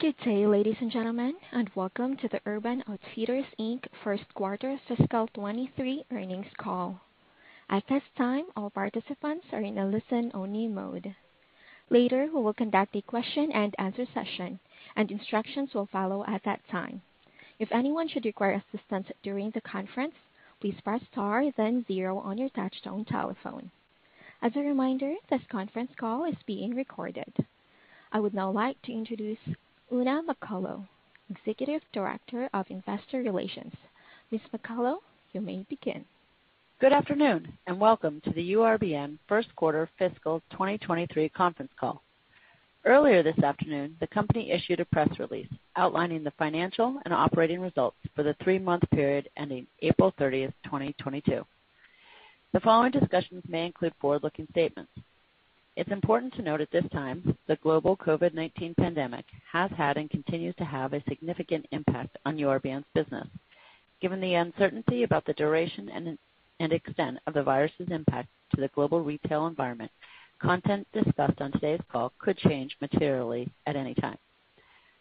Good day, ladies and gentlemen, and welcome to the Urban Outfitters, Inc. first quarter fiscal 2023 earnings call. At this time, all participants are in a listen-only mode. Later, we will conduct a question-and-answer session, and instructions will follow at that time. If anyone should require assistance during the conference, please press star then zero on your touchtone telephone. As a reminder, this conference call is being recorded. I would now like to introduce Oona McCullough, Executive Director of Investor Relations. Ms. McCullough, you may begin. Good afternoon, and welcome to the URBN first quarter fiscal 2023 conference call. Earlier this afternoon, the company issued a press release outlining the financial and operating results for the three-month period ending April 30th, 2022. The following discussions may include forward-looking statements. It's important to note at this time, the global COVID-19 pandemic has had and continues to have a significant impact on URBN's business. Given the uncertainty about the duration and extent of the virus's impact to the global retail environment, content discussed on today's call could change materially at any time.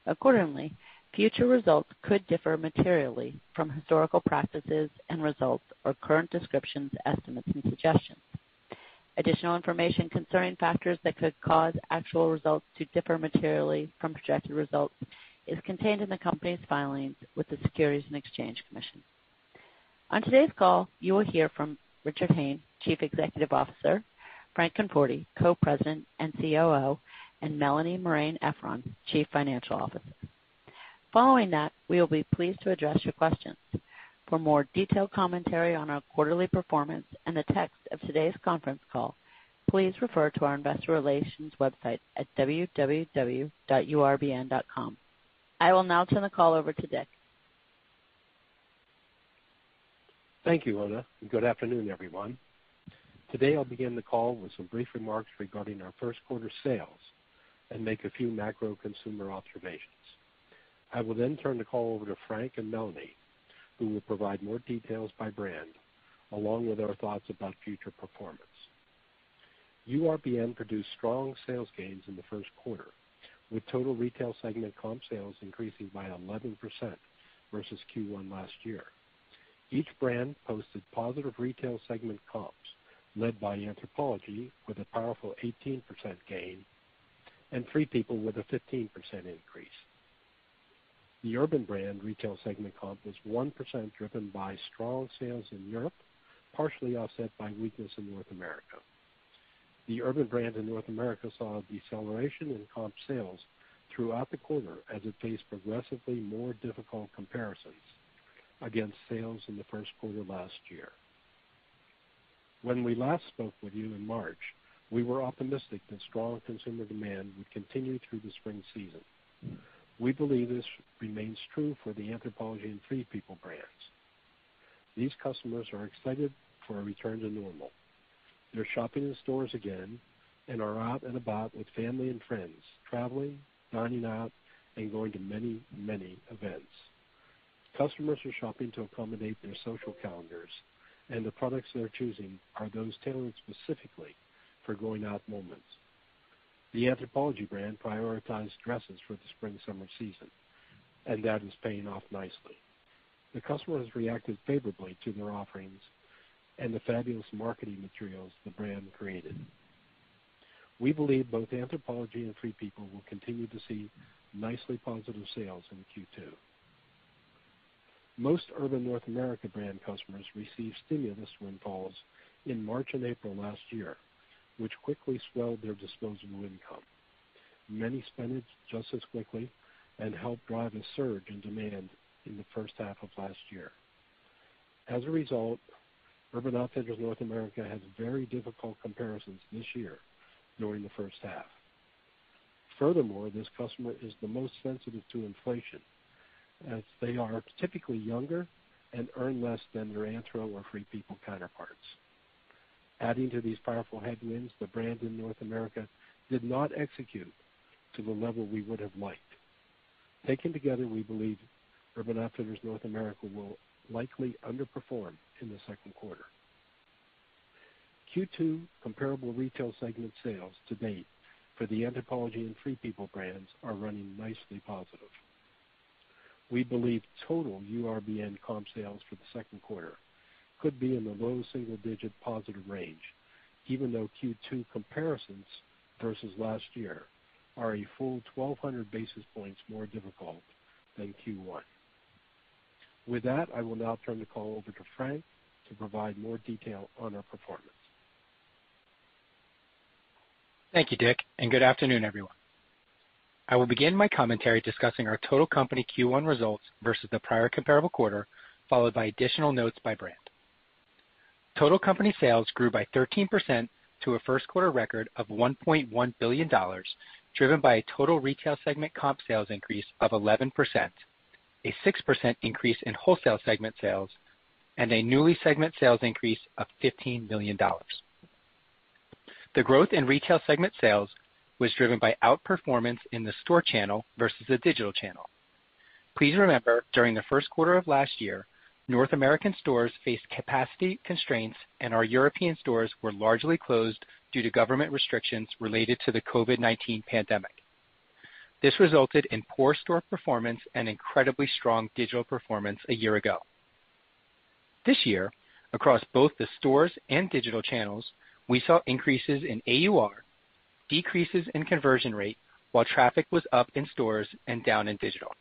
Accordingly, future results could differ materially from historical practices and results or current descriptions, estimates, and suggestions. Additional information concerning factors that could cause actual results to differ materially from projected results is contained in the company's filings with the Securities and Exchange Commission. On today's call, you will hear from Richard Hayne, Chief Executive Officer, Frank Conforti, Co-President and COO, and Melanie Marein-Efron, Chief Financial Officer. Following that, we will be pleased to address your questions. For more detailed commentary on our quarterly performance and the text of today's conference call, please refer to our investor relations website at www.urbn.com. I will now turn the call over to Dick. Thank you, Oona, and good afternoon, everyone. Today, I'll begin the call with some brief remarks regarding our first quarter sales and make a few macro consumer observations. I will then turn the call over to Frank and Melanie, who will provide more details by brand, along with our thoughts about future performance. URBN produced strong sales gains in the first quarter, with total retail segment comp sales increasing by 11% versus Q1 last year. Each brand posted positive retail segment comps, led by Anthropologie with a powerful 18% gain and Free People with a 15% increase. The Urban brand retail segment comp was 1% driven by strong sales in Europe, partially offset by weakness in North America. The Urban brand in North America saw a deceleration in comp sales throughout the quarter as it faced progressively more difficult comparisons against sales in the first quarter last year. When we last spoke with you in March, we were optimistic that strong consumer demand would continue through the spring season. We believe this remains true for the Anthropologie and Free People brands. These customers are excited for a return to normal. They're shopping in stores again and are out and about with family and friends, traveling, dining out, and going to many, many events. Customers are shopping to accommodate their social calendars, and the products they're choosing are those tailored specifically for going-out moments. The Anthropologie brand prioritized dresses for the spring/summer season, and that is paying off nicely. The customer has reacted favorably to their offerings and the fabulous marketing materials the brand created. We believe both Anthropologie and Free People will continue to see nicely positive sales in Q2. Most Urban North America brand customers received stimulus windfalls in March and April last year, which quickly swelled their disposable income. Many spent it just as quickly and helped drive a surge in demand in the first half of last year. As a result, Urban Outfitters North America has very difficult comparisons this year during the first half. Furthermore, this customer is the most sensitive to inflation, as they are typically younger and earn less than their Anthro or Free People counterparts. Adding to these powerful headwinds, the brand in North America did not execute to the level we would have liked. Taken together, we believe Urban Outfitters North America will likely underperform in the second quarter. Q2 comparable retail segment sales to date for the Anthropologie and Free People brands are running nicely positive. We believe total URBN comp sales for the second quarter could be in the low single-digit positive range, even though Q2 comparisons versus last year are a full 1,200 basis points more difficult than Q1. With that, I will now turn the call over to Frank to provide more detail on our performance. Thank you, Dick, and good afternoon, everyone. I will begin my commentary discussing our total company Q1 results versus the prior comparable quarter, followed by additional notes by brand. Total company sales grew by 13% to a first quarter record of $1.1 billion, driven by a total retail segment comp sales increase of 11%, a 6% increase in wholesale segment sales, and a Nuuly segment sales increase of $15 million. The growth in retail segment sales was driven by outperformance in the store channel versus the digital channel. Please remember, during the first quarter of last year, North American stores faced capacity constraints, and our European stores were largely closed due to government restrictions related to the COVID-19 pandemic. This resulted in poor store performance and incredibly strong digital performance a year ago. This year, across both the stores and digital channels, we saw increases in AUR, decreases in conversion rate, while traffic was up in stores and down in digital.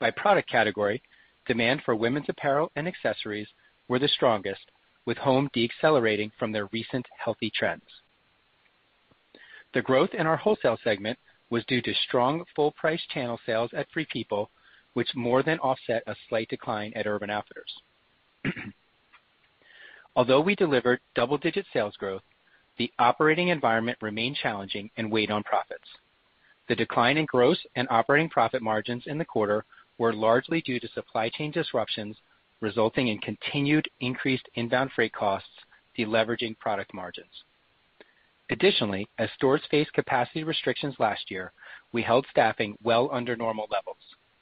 By product category, demand for women's apparel and accessories were the strongest, with home decelerating from their recent healthy trends. The growth in our wholesale segment was due to strong full price channel sales at Free People, which more than offset a slight decline at Urban Outfitters. Although we delivered double-digit sales growth, the operating environment remained challenging and weighed on profits. The decline in gross and operating profit margins in the quarter were largely due to supply chain disruptions, resulting in continued increased inbound freight costs, deleveraging product margins. Additionally, as stores faced capacity restrictions last year, we held staffing well under normal levels.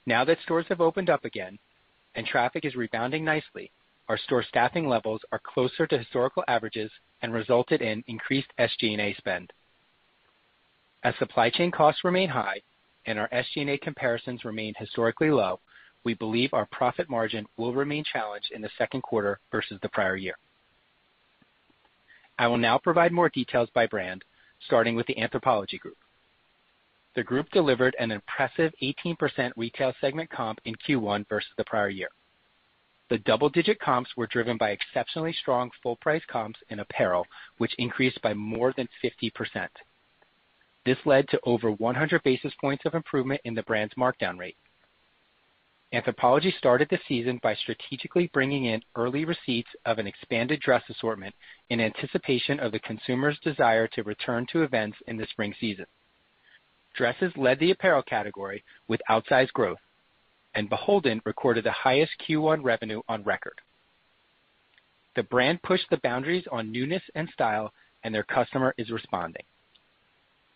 Now that stores have opened up again and traffic is rebounding nicely, our store staffing levels are closer to historical averages and resulted in increased SG&A spend. As supply chain costs remain high and our SG&A comparisons remain historically low, we believe our profit margin will remain challenged in the second quarter versus the prior year. I will now provide more details by brand, starting with the Anthropologie Group. The group delivered an impressive 18% retail segment comp in Q1 versus the prior year. The double-digit comps were driven by exceptionally strong full price comps in apparel, which increased by more than 50%. This led to over 100 basis points of improvement in the brand's markdown rate. Anthropologie started the season by strategically bringing in early receipts of an expanded dress assortment in anticipation of the consumer's desire to return to events in the spring season. Dresses led the apparel category with outsized growth, and BHLDN recorded the highest Q1 revenue on record. The brand pushed the boundaries on newness and style, and their customer is responding.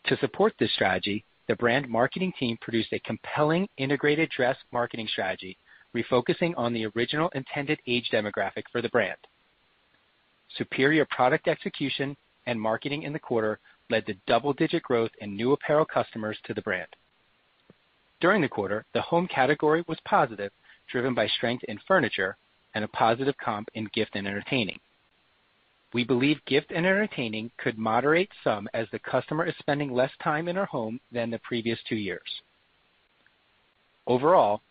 To support this strategy, the brand marketing team produced a compelling integrated dress marketing strategy, refocusing on the original intended age demographic for the brand. Superior product execution and marketing in the quarter led to double-digit growth in new apparel customers to the brand. During the quarter, the home category was positive, driven by strength in furniture and a positive comp in gift and entertaining. We believe gift and entertaining could moderate some as the customer is spending less time in her home than the previous two years. Overall,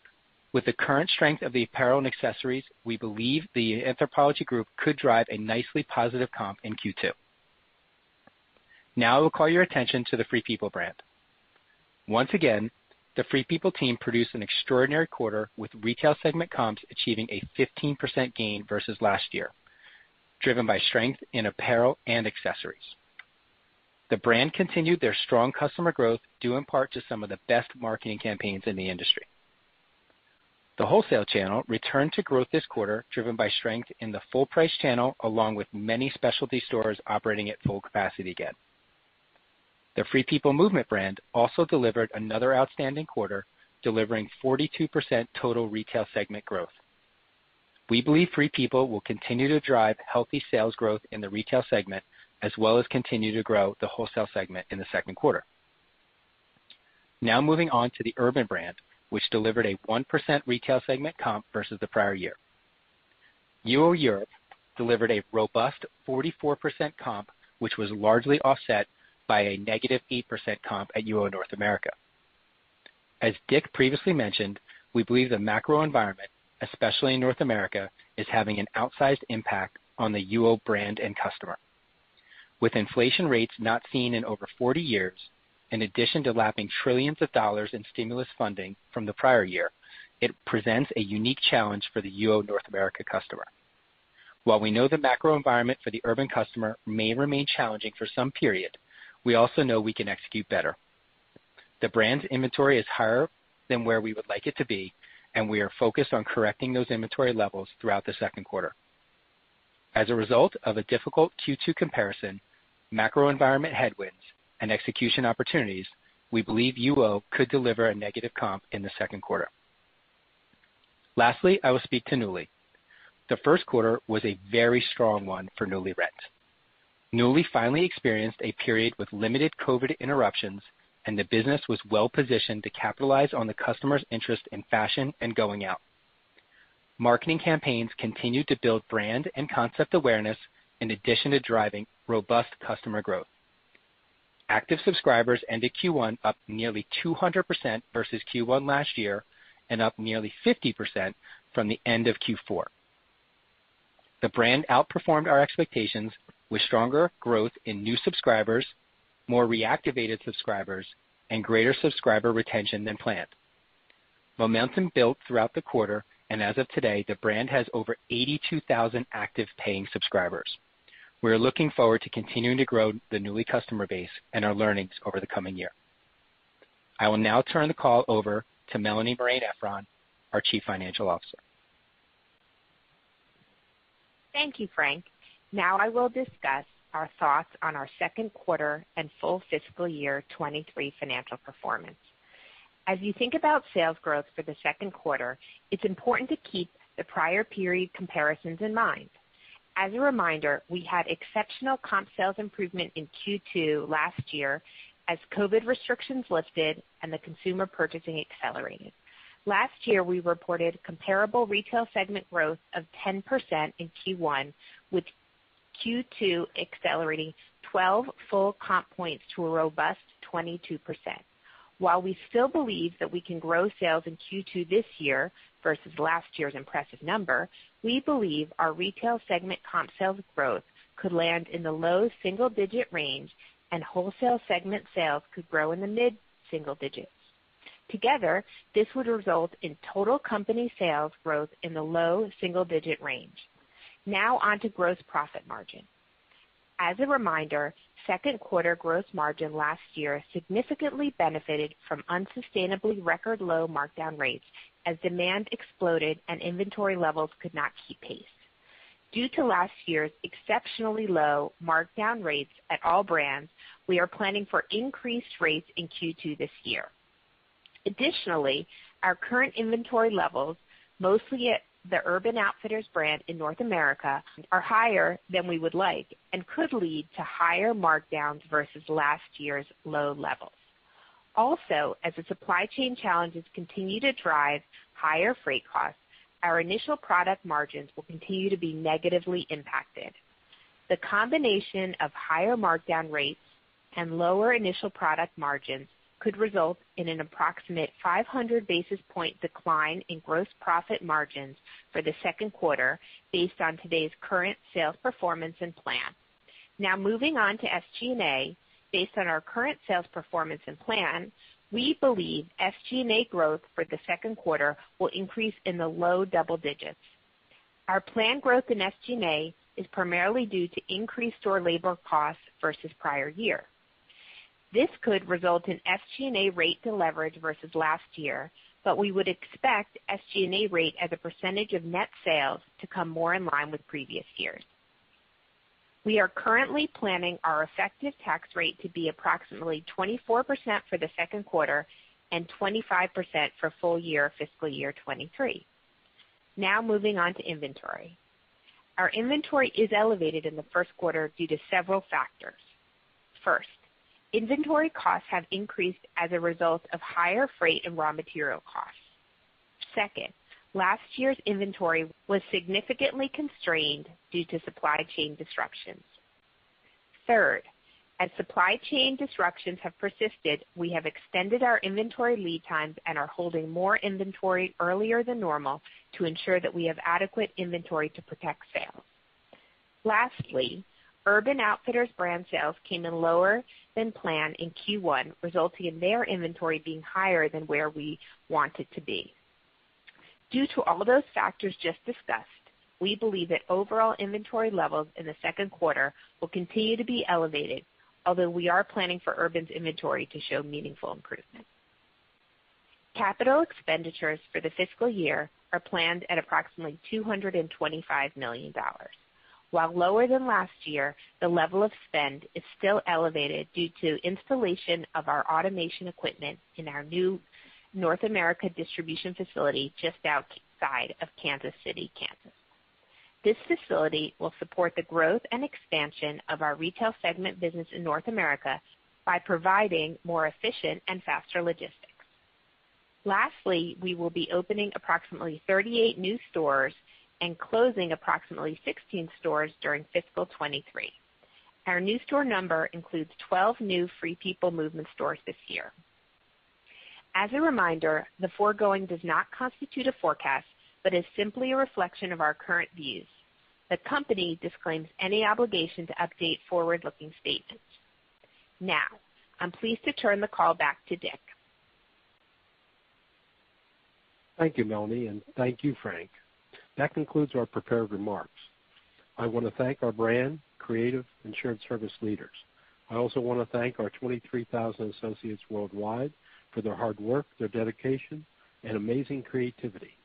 with the current strength of the apparel and accessories, we believe the Anthropologie Group could drive a nicely positive comp in Q2. Now I will call your attention to the Free People brand. Once again, the Free People team produced an extraordinary quarter with retail segment comps achieving a 15% gain versus last year, driven by strength in apparel and accessories. The brand continued their strong customer growth due in part to some of the best marketing campaigns in the industry. The wholesale channel returned to growth this quarter, driven by strength in the full price channel, along with many specialty stores operating at full capacity again. The Free People Movement brand also delivered another outstanding quarter, delivering 42% total retail segment growth. We believe Free People will continue to drive healthy sales growth in the retail segment, as well as continue to grow the wholesale segment in the second quarter. Now moving on to the Urban brand, which delivered a 1% retail segment comp versus the prior year. UO Europe delivered a robust 44% comp, which was largely offset by a negative 8% comp at UO North America. As Dick previously mentioned, we believe the macro environment, especially in North America, is having an outsized impact on the UO brand and customer. With inflation rates not seen in over 40 years, in addition to lapping trillions of dollars in stimulus funding from the prior year, it presents a unique challenge for the UO North America customer. While we know the macro environment for the Urban customer may remain challenging for some period, we also know we can execute better. The brand's inventory is higher than where we would like it to be, and we are focused on correcting those inventory levels throughout the second quarter. As a result of a difficult Q2 comparison, macro environment headwinds, and execution opportunities, we believe UO could deliver a negative comp in the second quarter. Lastly, I will speak to Nuuly. The first quarter was a very strong one for Nuuly Rent. Nuuly finally experienced a period with limited COVID interruptions, and the business was well-positioned to capitalize on the customer's interest in fashion and going out. Marketing campaigns continued to build brand and concept awareness in addition to driving robust customer growth. Active subscribers ended Q1 up nearly 200% versus Q1 last year and up nearly 50% from the end of Q4. The brand outperformed our expectations with stronger growth in new subscribers, more reactivated subscribers, and greater subscriber retention than planned. Momentum built throughout the quarter, and as of today, the brand has over 82,000 active paying subscribers. We are looking forward to continuing to grow the Nuuly customer base and our learnings over the coming year. I will now turn the call over to Melanie Marein-Efron, our Chief Financial Officer. Thank you, Frank. Now I will discuss our thoughts on our second quarter and full fiscal year 2023 financial performance. As you think about sales growth for the second quarter, it's important to keep the prior period comparisons in mind. As a reminder, we had exceptional comp sales improvement in Q2 last year as COVID restrictions lifted and the consumer purchasing accelerated. Last year, we reported comparable retail segment growth of 10% in Q1, with Q2 accelerating 12 full comp points to a robust 22%. While we still believe that we can grow sales in Q2 this year versus last year's impressive number, we believe our retail segment comp sales growth could land in the low single-digit range and wholesale segment sales could grow in the mid-single digits. Together, this would result in total company sales growth in the low single-digit range. Now on to gross profit margin. As a reminder, second quarter gross margin last year significantly benefited from unsustainably record low markdown rates as demand exploded and inventory levels could not keep pace. Due to last year's exceptionally low markdown rates at all brands, we are planning for increased rates in Q2 this year. Additionally, our current inventory levels, mostly at the Urban Outfitters brand in North America, are higher than we would like and could lead to higher markdowns versus last year's low levels. Also, as the supply chain challenges continue to drive higher freight costs, our initial product margins will continue to be negatively impacted. The combination of higher markdown rates and lower initial product margins could result in an approximate 500 basis point decline in gross profit margins for the second quarter based on today's current sales performance and plan. Now moving on to SG&A. Based on our current sales performance and plan, we believe SG&A growth for the second quarter will increase in the low double digits. Our planned growth in SG&A is primarily due to increased store labor costs versus prior year. This could result in SG&A rate deleverage versus last year, but we would expect SG&A rate as a percentage of net sales to come more in line with previous years. We are currently planning our effective tax rate to be approximately 24% for the second quarter and 25% for full year fiscal year 2023. Now moving on to inventory. Our inventory is elevated in the first quarter due to several factors. First, inventory costs have increased as a result of higher freight and raw material costs. Second, last year's inventory was significantly constrained due to supply chain disruptions. Third, as supply chain disruptions have persisted, we have extended our inventory lead times and are holding more inventory earlier than normal to ensure that we have adequate inventory to protect sales. Lastly, Urban Outfitters brand sales came in lower than planned in Q1, resulting in their inventory being higher than where we want it to be. Due to all those factors just discussed, we believe that overall inventory levels in the second quarter will continue to be elevated, although we are planning for Urban's inventory to show meaningful improvement. Capital expenditures for the fiscal year are planned at approximately $225 million. While lower than last year, the level of spend is still elevated due to installation of our automation equipment in our new North America distribution facility just outside of Kansas City, Kansas. This facility will support the growth and expansion of our retail segment business in North America by providing more efficient and faster logistics. Lastly, we will be opening approximately 38 new stores and closing approximately 16 stores during fiscal 2023. Our new store number includes 12 new Free People Movement stores this year. As a reminder, the foregoing does not constitute a forecast, but is simply a reflection of our current views. The company disclaims any obligation to update forward-looking statements. Now, I'm pleased to turn the call back to Dick. Thank you, Melanie, and thank you, Frank. That concludes our prepared remarks. I wanna thank our brand, creative, and shared service leaders. I also wanna thank our 23,000 associates worldwide for their hard work, their dedication, and amazing creativity.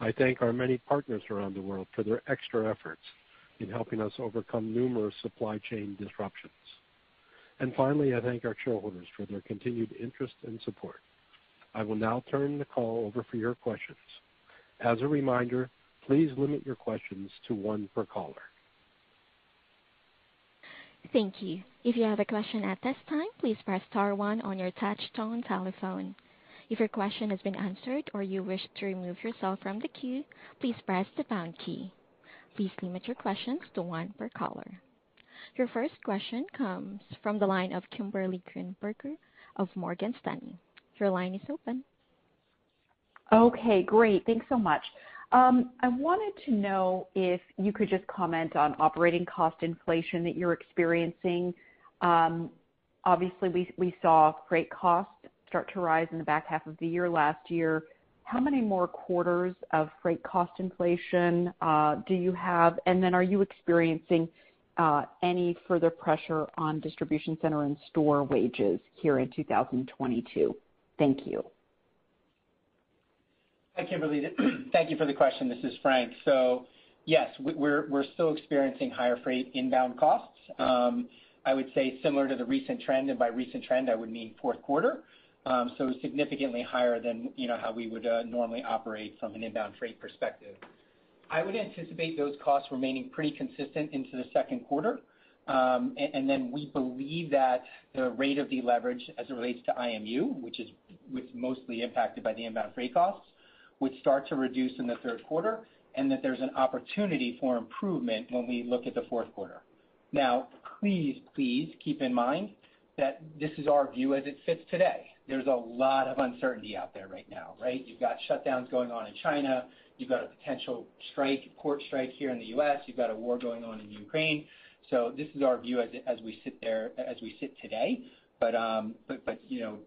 I thank our many partners around the world for their extra efforts in helping us overcome numerous supply chain disruptions. And finally, I thank our shareholders for their continued interest and support. I will now turn the call over for your questions. As a reminder, please limit your questions to one per caller. Thank you. If you have a question at this time, please press star one on your touch-tone telephone. If your question has been answered or you wish to remove yourself from the queue, please press the pound key. Please limit your questions to one per caller. Your first question comes from the line of Kimberly Greenberger of Morgan Stanley. Your line is open. Okay, great. Thanks so much. Um, I wanted to know if you could just comment on operating cost inflation that you're experiencing. Um, obviously, we we saw freight costs start to rise in the back half of the year last year. How many more quarters of freight cost inflation uh, do you have? And then are you experiencing uh, any further pressure on distribution center and store wages here in 2022? Thank you. Hi, Kimberly. Thank you for the question. This is Frank. So yes, we're still experiencing higher freight inbound costs. I would say similar to the recent trend, and by recent trend, I would mean fourth quarter. Um, so significantly higher than, you know, how we would normally operate from an inbound freight perspective. I would anticipate those costs remaining pretty consistent into the second quarter. Um and then we believe that the rate of deleverage as it relates to IMU, which is mostly impacted by the inbound freight costs, would start to reduce in the third quarter, and that there's an opportunity for improvement when we look at the fourth quarter. Now, please please keep in mind that this is our view as it sits today. There's a lot of uncertainty out there right now, right? You've got shutdowns going on in China. You've got a potential strike, port strike here in the U.S. You've got a war going on in Ukraine. So this is our view as we sit there as we sit today. Um, you know,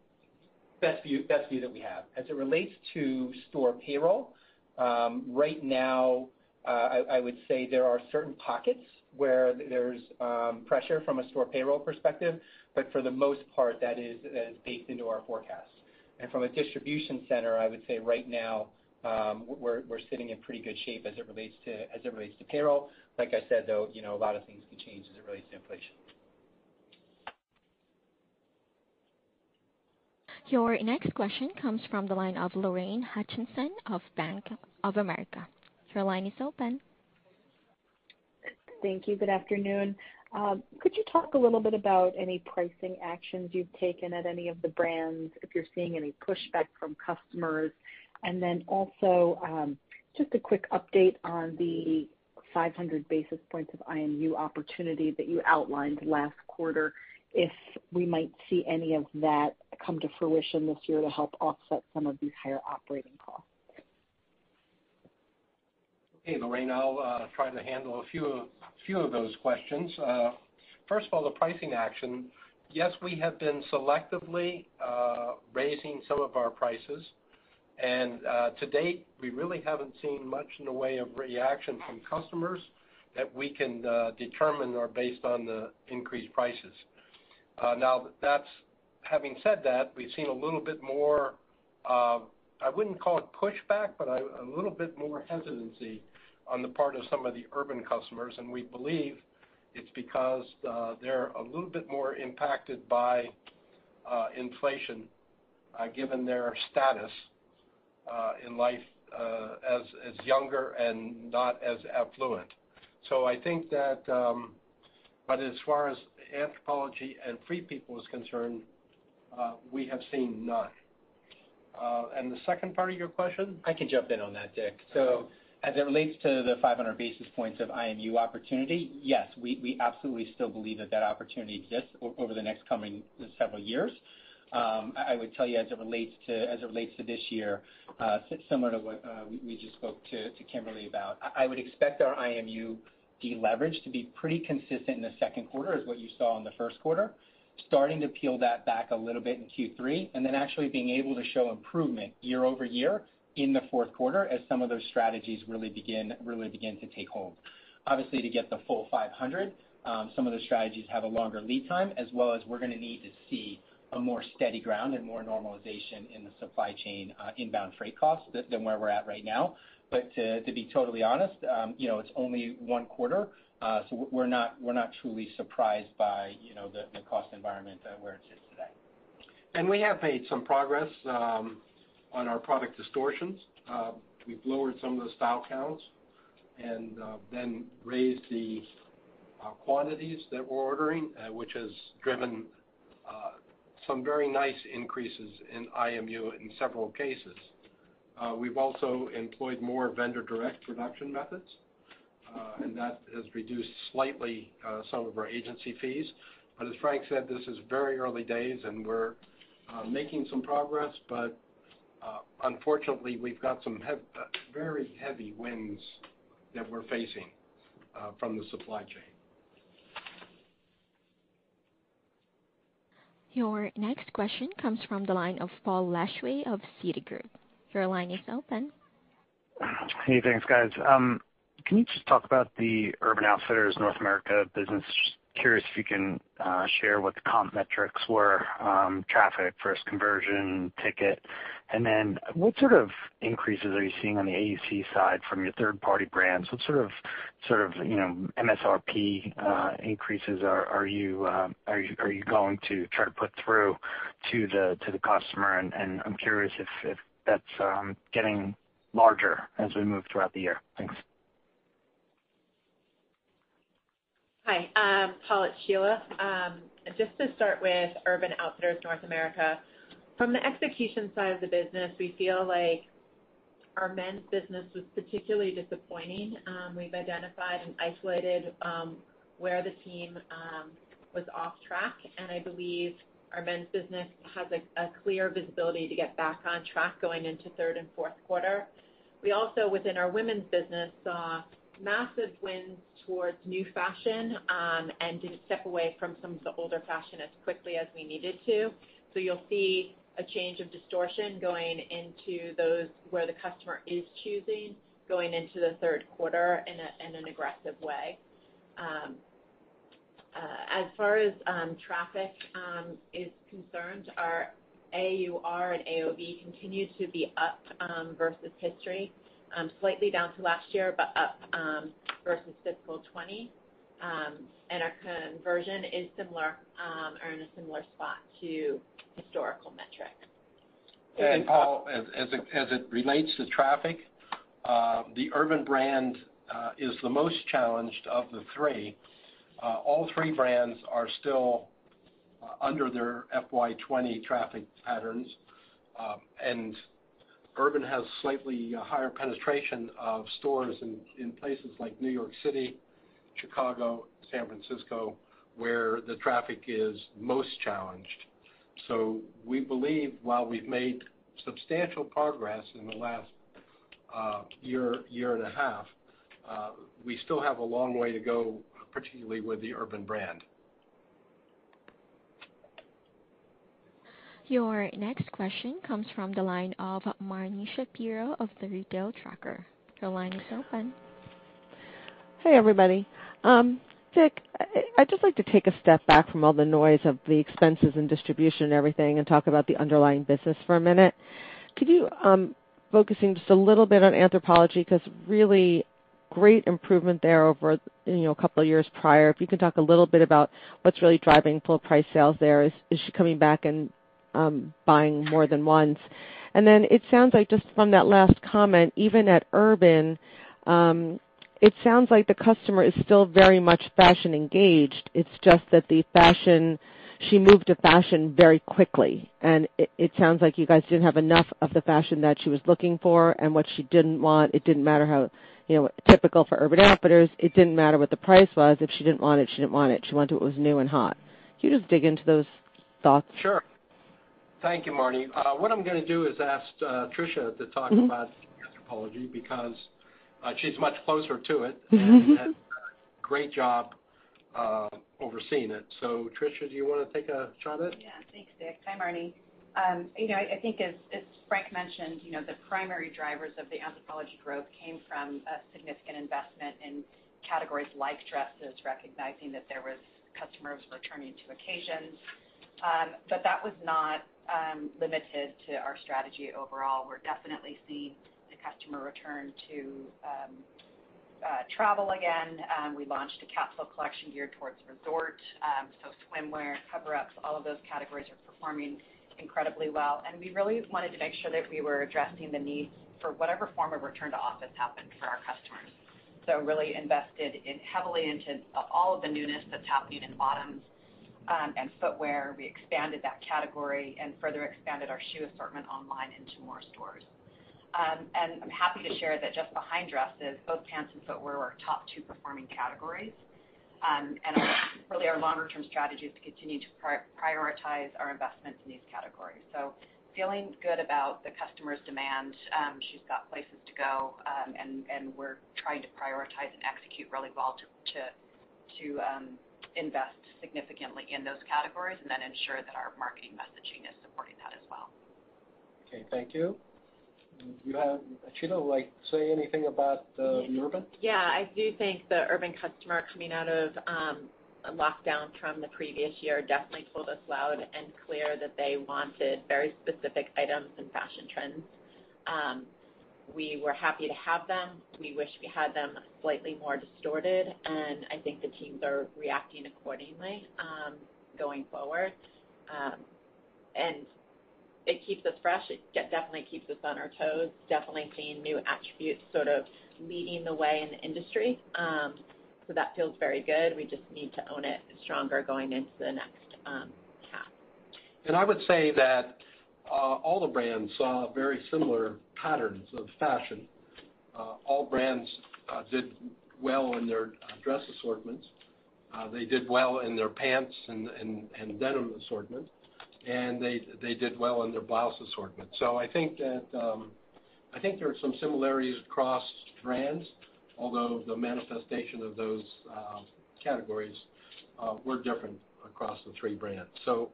best view that we have. As it relates to store payroll, um, right now, uh, I would say there are certain pockets where there's um, pressure from a store payroll perspective, but for the most part, that is baked into our forecast. And from a distribution center, I would say right now, um, we're sitting in pretty good shape as it relates to payroll. Like I said, though, a lot of things can change as it relates to inflation. Your next question comes from the line of Lorraine Hutchinson of Bank of America. Your line is open. Thank you. Good afternoon. Um, could you talk a little bit about any pricing actions you've taken at any of the brands, if you're seeing any pushback from customers? And then also, um, just a quick update on the 500 basis points of IMU opportunity that you outlined last quarter, if we might see any of that come to fruition this year to help offset some of these higher operating costs. Okay, Lorraine, I'll uh, try to handle a few of those questions. Uh, first of all, the pricing action. Yes, we have been selectively uh, raising some of our prices. Uh, to date, we really haven't seen much in the way of reaction from customers that we can uh, determine are based on the increased prices. Uh, now, having said that, we've seen a little bit more, I wouldn't call it pushback, but a little bit more hesitancy on the part of some of the Urban customers, and we believe it's because they're a little bit more impacted by inflation, given their status Uh, in life uh, as younger and not as affluent. So I think that, um, but as far as Anthropologie and Free People is concerned, uh, we have seen none. Uh and the second part of your question? I can jump in on that, Dick. So as it relates to the 500 basis points of IMU opportunity, yes, we absolutely still believe that that opportunity exists over the next coming several years. Um, I would tell you as it relates to as it relates to this year, uh, similar to what uh, we just spoke to Kimberly about, I would expect our IMU deleverage to be pretty consistent in the second quarter as what you saw in the first quarter, starting to peel that back a little bit in Q3, and then actually being able to show improvement year-over-year in the fourth quarter as some of those strategies really begin really begin to take hold. Obviously, to get the full 500, um, some of the strategies have a longer lead time, as well as we're gonna need to see a more steady ground and more normalization in the supply chain, uh, inbound freight costs than where we're at right now. But to be totally honest, um, you know, it's only one quarter, uh, so we're not truly surprised by, you know, the cost environment uh, where it sits today. And we have made some progress um, on our product distortions. Um, we've lowered some of the style counts and then raised the quantities that we're ordering, which has driven some very nice increases in IMU in several cases. Uh, we've also employed more vendor direct production methods, uh, and that has reduced slightly uh, some of our agency fees. But as Frank said, this is very early days, and we're making some progress, but unfortunately, we've got some very heavy winds that we're facing from the supply chain. Your next question comes from the line of Paul Lejuez of Citigroup. Your line is open. Hey, thanks, guys. Um, can you just talk about the Urban Outfitters North America business? Just curious if you can uh, share what the comp metrics were, um, traffic versus conversion, ticket. And then what sort of increases are you seeing on the AUC side from your third-party brands? What sort of, sort of you know, MSRP uh, increases are are you uh, are you are you going to try to put through to the to the customer? And I'm curious if that's um, getting larger as we move throughout the year. Thanks. Hi, um, Paul, it's Sheila. Um, just to start with Urban Outfitters North America. From the execution side of the business, we feel like our men's business was particularly disappointing. Um, we've identified and isolated where the team was off track, and I believe our men's business has a clear visibility to get back on track going into third and fourth quarter. We also, within our women's business, saw massive wins towards new fashion, um, and didn't step away from some of the older fashion as quickly as we needed to. So you'll see a change of distortion going into those where the customer is choosing, going into the third quarter in an aggressive way. Um, uh, as far as um, traffic is concerned, our AUR and AOV continue to be up versus history, Um, slightly down to last year, but up um, versus fiscal 2020. Um, our conversion is similar or in a similar spot to historical metrics. And uh, Paul, as it relates to traffic, uh, the Urban brand uh, is the most challenged of the three. All three brands are still under their FY 2020 traffic patterns. Urban has slightly uh, higher penetration of stores in places like New York City, Chicago, San Francisco, where the traffic is most challenged. So we believe while we've made substantial progress in the last uh, year year and a half, uh, we still have a long way to go, particularly with the Urban brand. Your next question comes from the line of Marni Shapiro of The Retail Tracker. Your line is open. Hey, everybody. Um, Dick, I'd just like to take a step back from all the noise of the expenses and distribution and everything and talk about the underlying business for a minute. Could you, um, focusing just a little bit on Anthropologie, because really great improvement there over a couple of years prior. If you can talk a little bit about what's really driving full price sales there. Is she coming back and Um, buying more than once? And then it sounds like just from that last comment, even at Urban, um, it sounds like the customer is still very much fashion engaged. It's just that the fashion she moved to fashion very quickly, and it sounds like you guys didn't have enough of the fashion that she was looking for and what she didn't want. It didn't matter how typical for Urban Outfitters, it didn't matter what the price was. If she didn't want it, she didn't want it. She wanted what was new and hot. Can you just dig into those thoughts? Sure. Thank you, Marni. Uh, what I'm going to do is ask uh, Tricia to talk mm-hmm. about Anthropologie because uh, she's much closer to it mm-hmm. and has done a great job overseeing it. So Tricia, do you want to take a shot at it? Yeah. Thanks, Dick. Hi, Marni. Um, I think as Frank mentioned, you know, the primary drivers of the Anthropologie growth came from a significant investment in categories like dresses, recognizing that there was customers returning to occasions. Um but that was not Um, limited to our strategy overall. We're definitely seeing the customer return to um, uh, travel again. Um, we launched a capsule collection geared towards resort. Um, so swimwear, cover-ups, all of those categories are performing incredibly well. And we really wanted to make sure that we were addressing the needs for whatever form of return to office happened for our customers. So really invested heavily into all of the newness that's happening in bottoms Um, and footwear. We expanded that category and further expanded our shoe assortment online into more stores. Um and I'm happy to share that just behind dresses, both pants and footwear were our top two performing categories. Um, and really our longer-term strategy is to continue to prioritize our investments in these categories. So feeling good about the customer's demand. Um, she's got places to go, and we're trying to prioritize and execute really well to to invest significantly in those categories and then ensure that our marketing messaging is supporting that as well. Okay, thank you. You have Sheila, like say anything about uh, the Urban? Yeah, I do think the Urban customer coming out of um, lockdown from the previous year definitely told us loud and clear that they wanted very specific items and fashion trends. Um, We were happy to have them. We wish we had them slightly more distorted, and I think the teams are reacting accordingly going forward. Um and it keeps us fresh. It definitely keeps us on our toes. Definitely seeing new attributes sort of leading the way in the industry. Um so that feels very good. We just need to own it stronger going into the next half. And I would say that Uh, all the brands saw very similar patterns of fashion. Uh, all brands uh, did well in their dress assortments. They did well in their pants and denim assortment, and they did well in their blouse assortment. I think that um, there are some similarities across brands, although the manifestation of those categories were different across the three brands. So,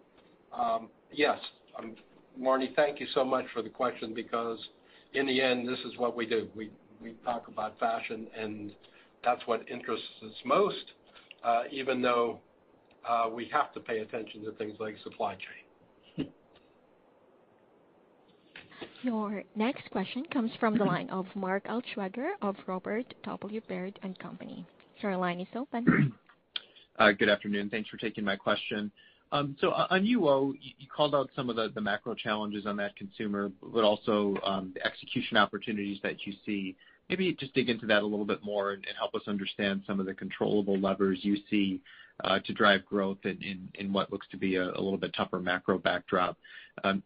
um, yes, Marni, thank you so much for the question because in the end, this is what we do. We talk about fashion, and that's what interests us most, uh, even though uh, we have to pay attention to things like supply chain. Your next question comes from the line of Mark Altschwager of Robert W. Baird & Co. Your line is open. Uh, good afternoon. Thanks for taking my question. Um, on UO, you called out some of the macro challenges on that consumer, but also um, the execution opportunities that you see. maybe just dig into that a little bit more and help us understand some of the controllable levers you see uh, to drive growth in what looks to be a little bit tougher macro backdrop. Um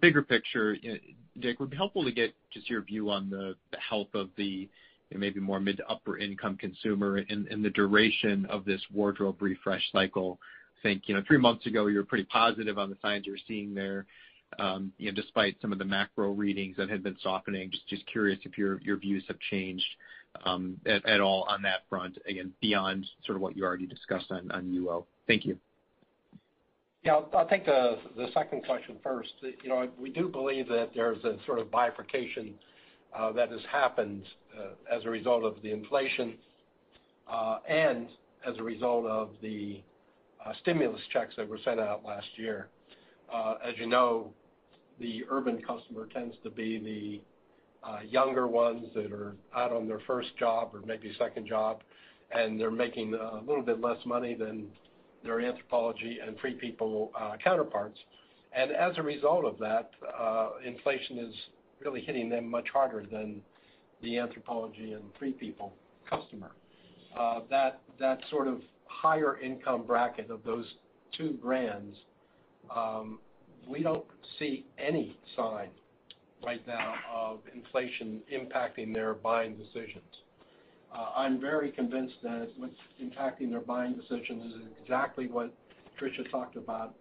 bigger picture, Dick, it would be helpful to get just your view on the health of the maybe more mid to upper income consumer and the duration of this wardrobe refresh cycle. Think three months ago, you were pretty positive on the signs you were seeing there um you know despite some of the macro readings that had been softening. Just curious if your your views have changed um, at all on that front, again, beyond sort of what you already discussed on UO. Thank you. Yeah. I'll take the second question first. You know We do believe that there's a sort of bifurcation uh, that has happened uh, as a result of the inflation uh, and as a result of the Uh, stimulus checks that were sent out last year. Uh, as you know, the urban customer tends to be the uh, younger ones that are out on their first job or maybe second job, and they're making a little bit less money than their Anthropologie and Free People counterparts. And as a result of that, inflation is really hitting them much harder than the Anthropologie and Free People customer. That sort of higher income bracket of those two brands, um, we don't see any sign right now of inflation impacting their buying decisions. Uh, I'm very convinced that what's impacting their buying decisions is exactly what Tricia talked about,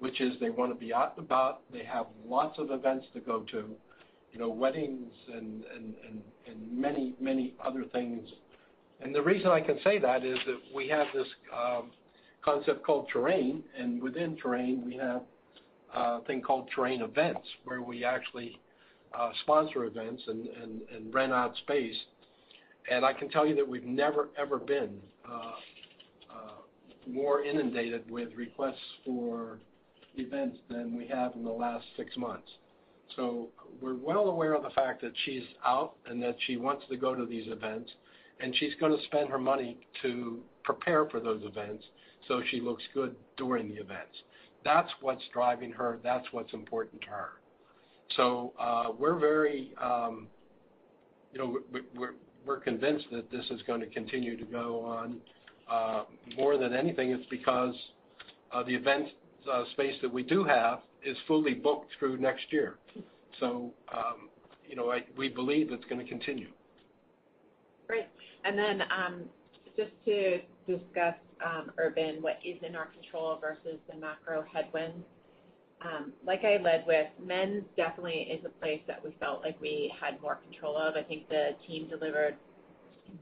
which is they want to be out and about. They have lots of events to go to, you know, weddings and many, many other things. And the reason I can say that is that we have this um, concept called Terrain, and within Terrain, we have uh, a thing called Terrain Events, where we actually uh, sponsor events and rent out space. And I can tell you that we've never, ever been uh, more inundated with requests for events than we have in the last six months. So we're well aware of the fact that she's out and that she wants to go to these events, she's going to spend her money to prepare for those events so she looks good during the events. That's what's driving her. That's what's important to her. So uh, we're very, um, you know, we're, we're convinced that this is going to continue to go on. More than anything, it's because the event space that we do have is fully booked through next year. So, um, you know, I, we believe it's going to continue. Great. And then um just to discuss um, Urban, what is in our control versus the macro headwinds. Um, like I led with, men's definitely is a place that we felt like we had more control of. I think the team delivered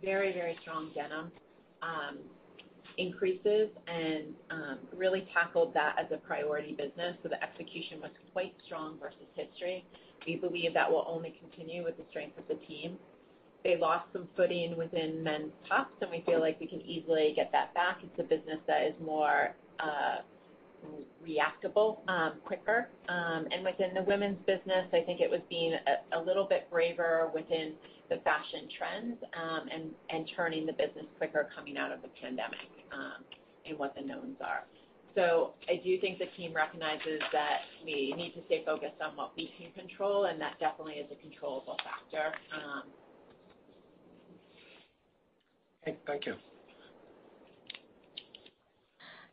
very very strong denim um, increases and really tackled that as a priority business. So the execution was quite strong versus history. We believe that will only continue with the strength of the team. They lost some footing within men's tops, and we feel like we can easily get that back. It's a business that is more uh, reactable um, quicker. Um and within the women's business, I think it was being a little bit braver within the fashion trends, um, and turning the business quicker coming out of the pandemic, um, and what the knowns are. So I do think the team recognizes that we need to stay focused on what we can control, and that definitely is a controllable factor. Okay. Thank you.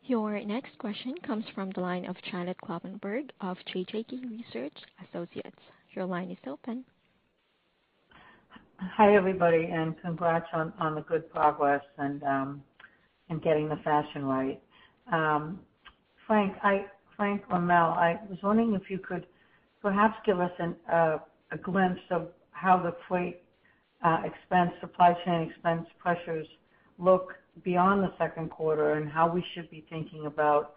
Your next question comes from the line of Janet Kloppenburg of JJK Research Associates. Your line is open. Hi, everybody, and congrats on the good progress um, and getting the fashion right. Um, Frank or Mel, I was wondering if you could perhaps give us uh, a glimpse of how the freight Uh, expense, supply chain expense pressures look beyond the second quarter, and how we should be thinking about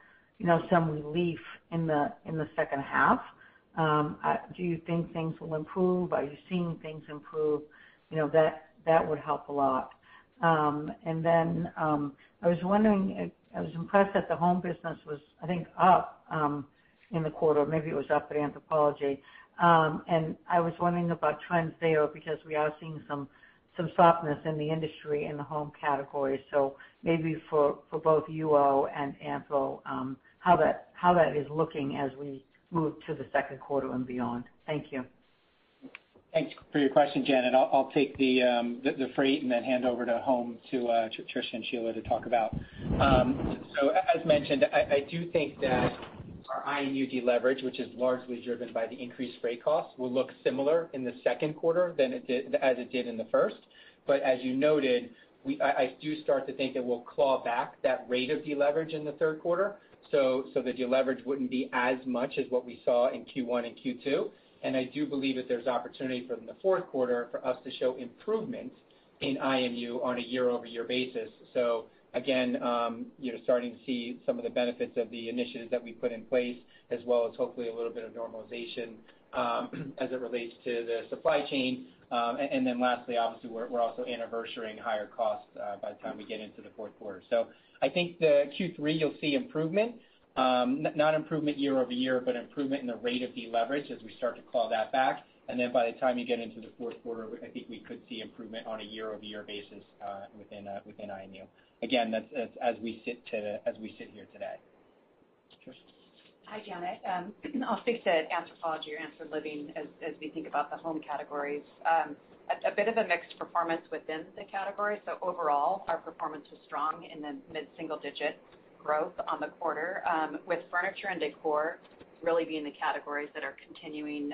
some relief in the second half. Um, do you think things will improve? Are you seeing things improve? You know that would help a lot. Um, and then, um, I was wondering, I was impressed that the home business was, I think, up in the quarter. Maybe it was up at Anthropologie. Um, I was wondering about trends there because we are seeing some softness in the industry in the home category. So maybe for both UO and Anthro, um, how that is looking as we move to the second quarter and beyond. Thank you. Thanks for your question, Janet. I'll take um, the freight and then hand over to home to uh, Tricia and Sheila to talk about. Um so as mentioned, I do think that our IMU deleverage, which is largely driven by the increased freight costs, will look similar in the second quarter than it did as it did in the first. But As you noted, I do start to think that we'll claw back that rate of deleverage in the third quarter. So so the deleverage wouldn't be as much as what we saw in Q1 and Q2. And I do believe that there's opportunity from the fourth quarter for us to show improvement in IMU on a year-over-year basis. Again, um you're starting to see some of the benefits of the initiatives that we put in place, as well as hopefully a little bit of normalization as it relates to the supply chain. Um and then lastly, obviously, we're also anniversarying higher costs by the time we get into the fourth quarter. So I think the Q3, you'll see improvement. Not improvement year-over-year, but improvement in the rate of deleverage as we start to claw that back. And then by the time you get into the fourth quarter, I think we could see improvement on a year-over-year basis uh within IMU. Again, that's as we sit here today. Tricia? Hi, Janet. Um, I'll speak to Anthropologie or Anthro Living as we think about the home categories. Um, a bit of a mixed performance within the category. So overall, our performance was strong in the mid-single-digit growth on the quarter, um, with furniture and decor really being the categories that are continuing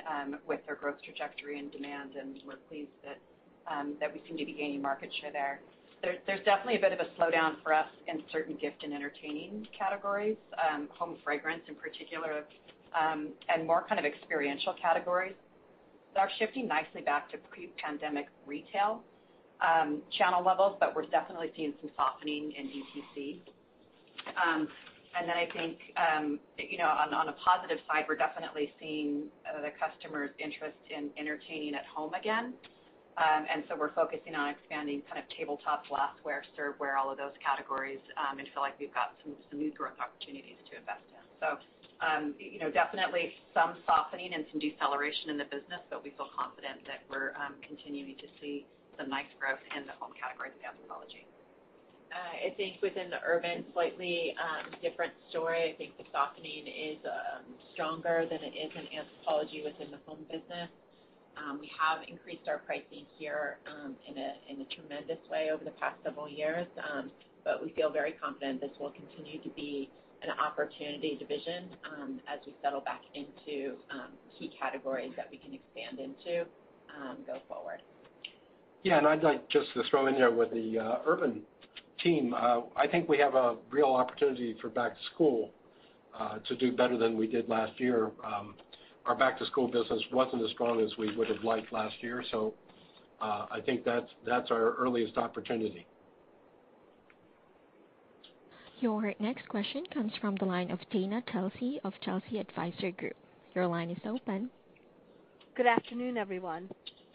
with their growth trajectory and demand, and we're pleased that we seem to be gaining market share there. There's definitely a bit of a slowdown for us in certain gift and entertaining categories, home fragrance in particular, and more kind of experiential categories that are shifting nicely back to pre-pandemic retail channel levels, but we're definitely seeing some softening in DTC. Um and then I think um you know, on a positive side, we're definitely seeing the customers' interest in entertaining at home again. Um, we're focusing on expanding kind of tabletop glassware, serveware, all of those categories, um, and feel like we've got some new growth opportunities to invest in. So um, you know, definitely some softening and some deceleration in the business, but we feel confident that we're um, continuing to see some nice growth in the home categories of Anthropologie. Uh, I think within the Urban, slightly different story. I think the softening is stronger than it is in Anthropologie within the home business. We have increased our pricing here um, in a in a tremendous way over the past several years. Um, but we feel very confident this will continue to be an opportunity division as we settle back into key categories that we can expand into go forward. Yeah, and I'd like just to throw in there with the uh, Urban team, uh, I think we have a real opportunity for back to school uh, to do better than we did last year. Our back-to-school business wasn't as strong as we would have liked last year. So uh I think that's our earliest opportunity. Your next question comes from the line of Dana Telsey of Telsey Advisory Group. Your line is open. Good afternoon, everyone.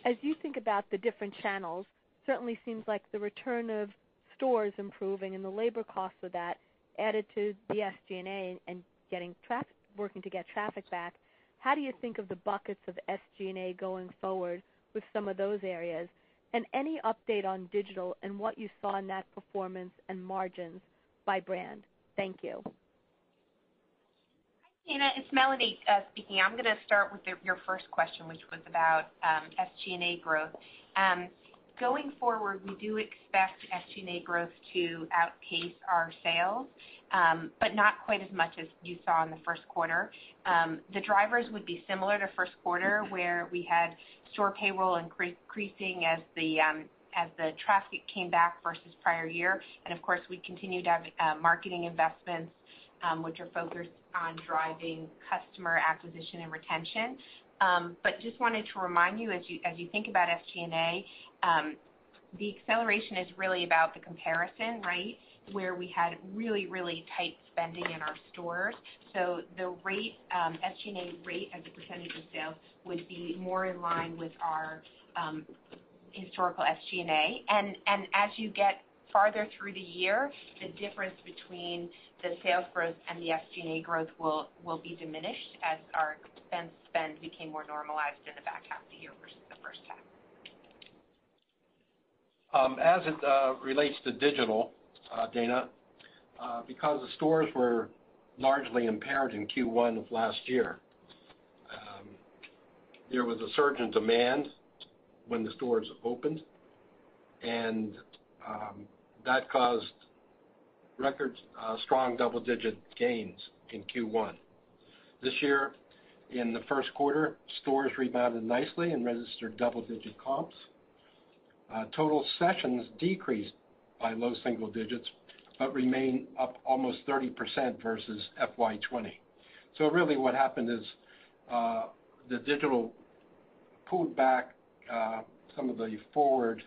As you think about the different channels, certainly seems like the return of stores improving and the labor costs of that added to the SG&A and getting traffic working to get traffic back. How do you think of the buckets of SG&A going forward with some of those areas? And any update on digital and what you saw in that performance and margins by brand? Thank you. Hi, Dana. It's Melanie uh, speaking. I'm going to start with your first question, which was about um, SG&A growth. Um, going forward, we do expect SG&A growth to outpace our sales, Um, but not quite as much as you saw in the first quarter. Um, the drivers would be similar to first quarter, where we had store payroll increasing as the um as the traffic came back versus prior year. And of course, we continue to have uh, marketing investments, um, which are focused on driving customer acquisition and retention. Um but just wanted to remind you, as you as you think about SG&A, the acceleration is really about the comparison, right? Where we had really really tight spending in our stores. So the rate, um, SG&A rate as a percentage of sales would be more in line with our um, historical SG&A. And As you get farther through the year, the difference between the sales growth and the SG&A growth will be diminished as our expense spend became more normalized in the back half of the year versus the first half. Um, as it uh, relates to digital, Uh, Dana, uh, because the stores were largely impaired in Q1 of last year, um, there was a surge in demand when the stores opened, and um, that caused record uh, strong double-digit gains in Q1. This year, in the first quarter, stores rebounded nicely and registered double-digit comps. Total sessions decreased by low single digits, but remain up almost 30% versus FY 2020. Really what happened is, uh, the digital pulled back uh, some of the forward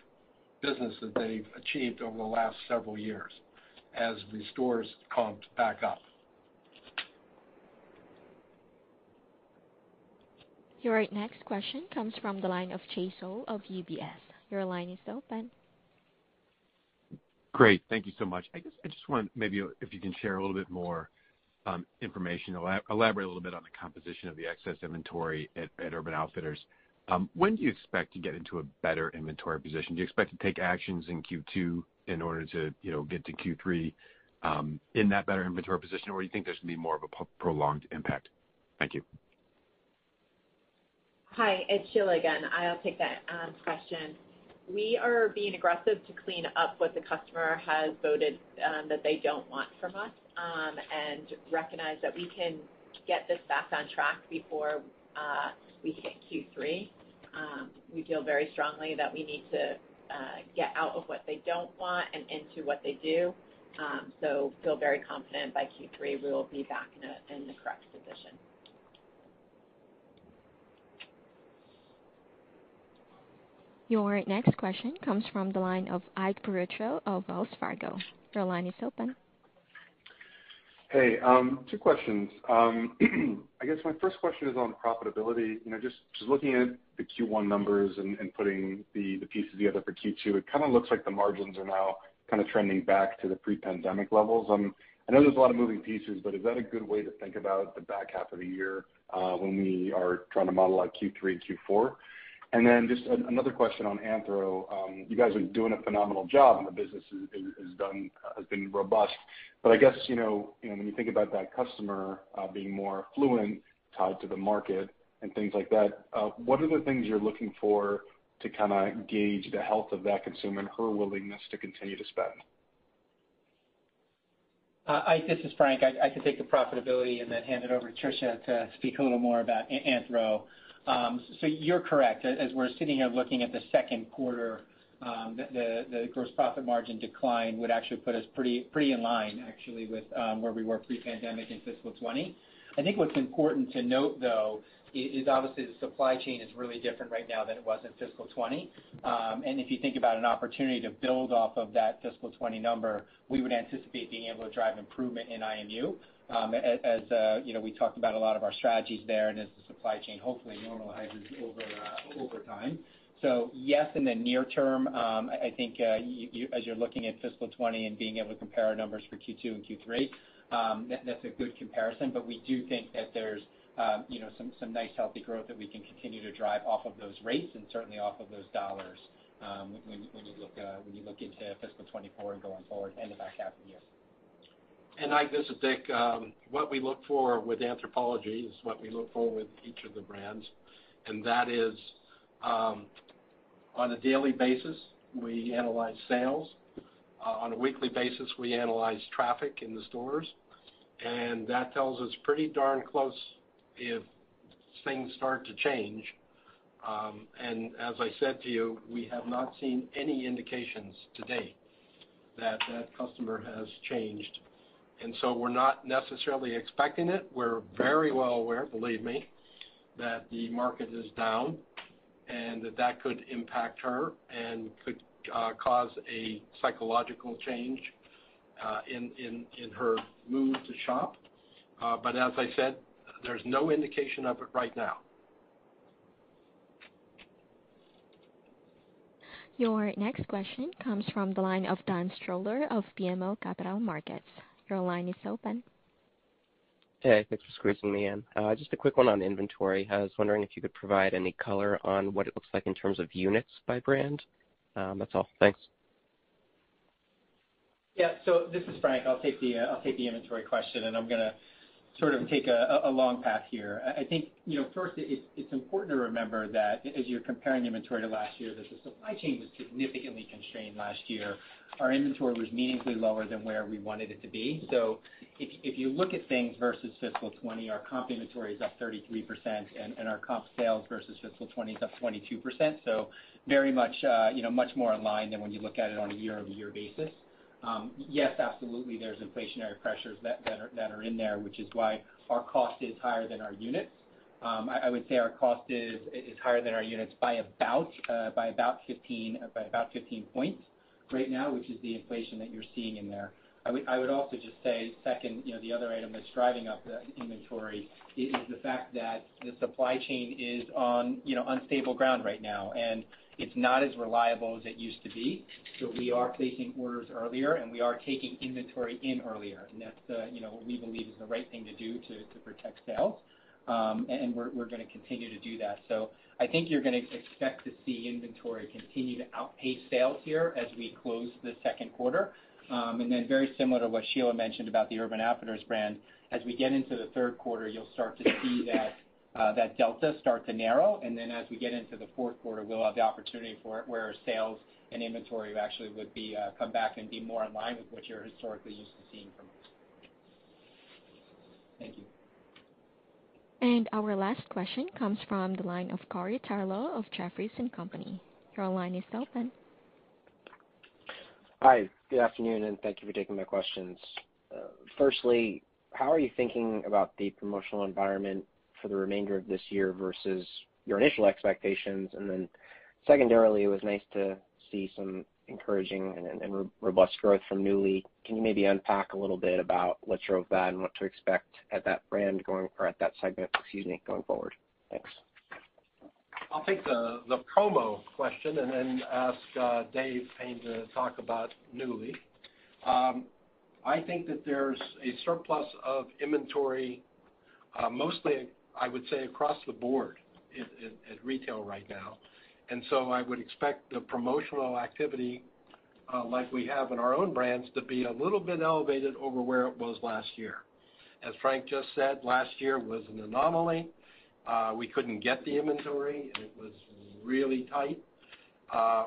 business that they've achieved over the last several years as the stores comped back up. Your next question comes from the line of Jay Sole of UBS. Your line is open. Great. Thank you so much. I just want maybe if you can share a little bit more um, information, elaborate a little bit on the composition of the excess inventory at Urban Outfitters. Um, when do you expect to get into a better inventory position? Do you expect to take actions in Q2 in order to, you know, get to Q3 um, in that better inventory position, or do you think there's gonna be more of a prolonged impact? Thank you. Hi, it's Sheila again. I'll take that question. We are being aggressive to clean up what the customer has voted um, that they don't want from us, um, and recognize that we can get this back on track before uh, we hit Q3. Um, we feel very strongly that we need to uh, get out of what they don't want and into what they do. So feel very confident by Q3 we will be back in the correct position. Your next question comes from the line of Ike Boruchow of Wells Fargo. Your line is open. Hey, um, two questions. Um, I guess my first question is on profitability. You know, just looking at the Q1 numbers and putting the pieces together for Q2, it kinda looks like the margins are now kinda trending back to the pre-pandemic levels. Um, I know there's a lot of moving pieces, but is that a good way to think about the back half of the year, uh, when we are trying to model out Q3 and Q4? Then just another question on Anthro. Um, you guys are doing a phenomenal job, and the business uh, has been robust. But I guess, you know, when you think about that customer uh, being more affluent, tied to the market and things like that, uh, what are the things you're looking for to kinda gauge the health of that consumer and her willingness to continue to spend? This is Frank. I can take the profitability and then hand it over to Tricia to speak a little more about Anthro. Um, you're correct. As we're sitting here looking at the second quarter, um, the gross profit margin decline would actually put us pretty pretty in line actually with um, where we were pre-pandemic in fiscal 2020. I think what's important to note, though, is obviously the supply chain is really different right now than it was in fiscal 2020. If you think about an opportunity to build off of that fiscal 2020 number, we would anticipate being able to drive improvement in IMU, Um, as uh, you know, we talked about a lot of our strategies there and as the supply chain hopefully normalizes over uh, over time. So yes, in the near term, um, I think, uh, as you're looking at fiscal 2020 and being able to compare our numbers for Q2 and Q3, um, that's a good comparison. But we do think that there's, you know, some some nice healthy growth that we can continue to drive off of those rates and certainly off of those dollars, um when you look uh when you look into fiscal 2024 and going forward and the back half of the this is Dick. Um, what we look for with Anthropologie is what we look for with each of the brands, and that is, um, on a daily basis, we analyze sales. Uh, on a weekly basis, we analyze traffic in the stores, and that tells us pretty darn close if things start to change. Um and as I said to you, we have not seen any indications to date that that customer has changed. And so we're not necessarily expecting it. We're very well aware, believe me, that the market is down and that that could impact her and could cause a psychological change in her mood to shop. Uh but as I said, there's no indication of it right now. Your next question comes from the line of Dan Stroller of BMO Capital Markets. Your line is open. Hey, thanks for squeezing me in. Uh, just a quick one on inventory. I was wondering if you could provide any color on what it looks like in terms of units by brand. Um, that's all. Thanks. Yeah. So this is Frank. I'll take the uh, inventory question, and I'm gonna sort of take a long path here. I think, you know. first, it's important to remember that as you're comparing inventory to last year, that the supply chain was significantly constrained last year. Our inventory was meaningfully lower than where we wanted it to be. So if you look at things versus fiscal 2020, our comp inventory is up 33%, and our comp sales versus fiscal 2020 is up 22%. So very much uh you know much more in line than when you look at it on a year-over-year basis. Um, yes, absolutely, there's inflationary pressures that are that are in there, which is why our cost is higher than our units. Um, I would say our cost is is higher than our units uh, uh, by about 15 points right now, which is the inflation that you're seeing in there. I would also just say, second, you know, the other item that's driving up the inventory is the fact that the supply chain is on you know unstable ground right now, and it's not as reliable as it used to be. So we are placing orders earlier, and we are taking inventory in earlier, and that's you know, what we believe is the right thing to do to protect sales. Um and we're going to continue to do that. So I think you're going to expect to see inventory continue to outpace sales here as we close the second quarter. Um and then very similar to what Sheila mentioned about the Urban Outfitters brand, as we get into the third quarter, you'll start to see that delta start to narrow. And then as we get into the fourth quarter, we'll have the opportunity for where sales and inventory actually would be uh come back and be more in line with what you're historically used to seeing from us. Thank you. And our last question comes from the line of Corey Tarlowe of Jefferies & Company. Your line is open. Hi, good afternoon, and thank you for taking my questions. Firstly, how are you thinking about the promotional environment for the remainder of this year versus your initial expectations? And then secondarily, it was nice to see some encouraging and robust growth from Nuuly. Can you maybe unpack a little bit about what drove that and what to expect at that brand going or at that segment excuse me, going forward? Thanks. I'll take the promo question and then ask uh, Dave Hayne to talk about Nuuly. Um, I think that there's a surplus of inventory, uh, mostly, I would say, across the board at retail right now. And so I would expect the promotional activity, uh, like we have in our own brands, to be a little bit elevated over where it was last year. As Frank just said, last year was an anomaly. Uh, we couldn't get the inventory, and it was really tight. Uh,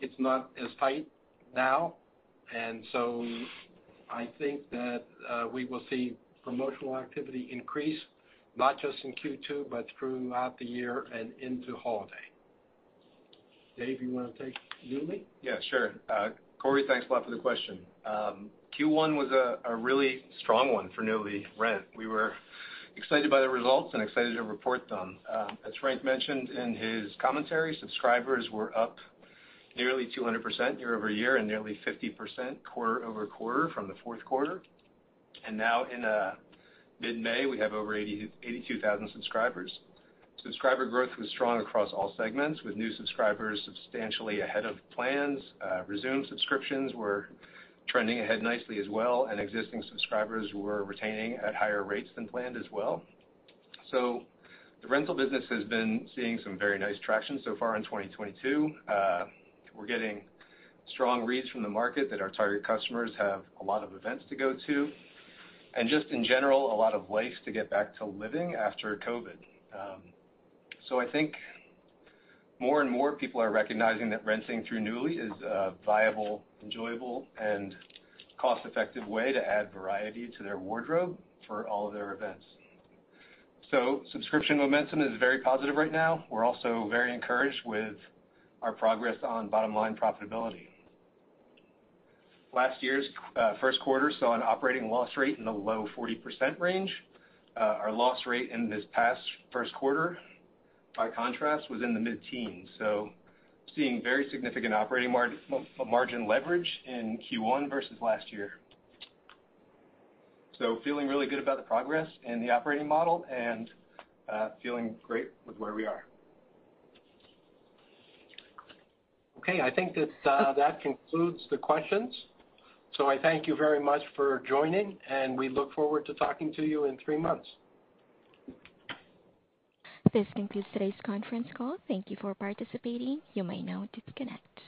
it's not as tight now. And so I think that we will see promotional activity increase, not just in Q2, but throughout the year and into holiday. Dave, you want to take Nuuly? Yeah, sure. Uh, Corey, thanks a lot for the question. Um, Q1 was a really strong one for Nuuly Rent. We were excited by the results and excited to report them. Um, as Frank mentioned in his commentary, subscribers were up nearly 200% year-over-year and nearly 50% quarter-over-quarter from the fourth quarter. And now in mid-May, we have over 82,000 subscribers. Subscriber growth was strong across all segments, with new subscribers substantially ahead of plans. Uh, Resumed subscriptions were trending ahead nicely as well, and existing subscribers were retaining at higher rates than planned as well. So the rental business has been seeing some very nice traction so far in 2022. Uh, we're getting strong reads from the market that our target customers have a lot of events to go to, and just in general, a lot of life to get back to living after COVID. Um, so I think more and more people are recognizing that renting through Nuuly is a viable, enjoyable, and cost-effective way to add variety to their wardrobe for all of their events. So subscription momentum is very positive right now. We're also very encouraged with our progress on bottom-line profitability. Last year's uh, first quarter saw an operating loss rate in the low 40% range. Uh, our loss rate in this past first quarter, by contrast, was in the mid-teens. So seeing very significant operating margin leverage in Q1 versus last year. So feeling really good about the progress in the operating model and uh, feeling great with where we are. Okay, I think that concludes the questions. I thank you very much for joining, and we look forward to talking to you in three months. This concludes today's conference call. Thank you for participating. You may now disconnect.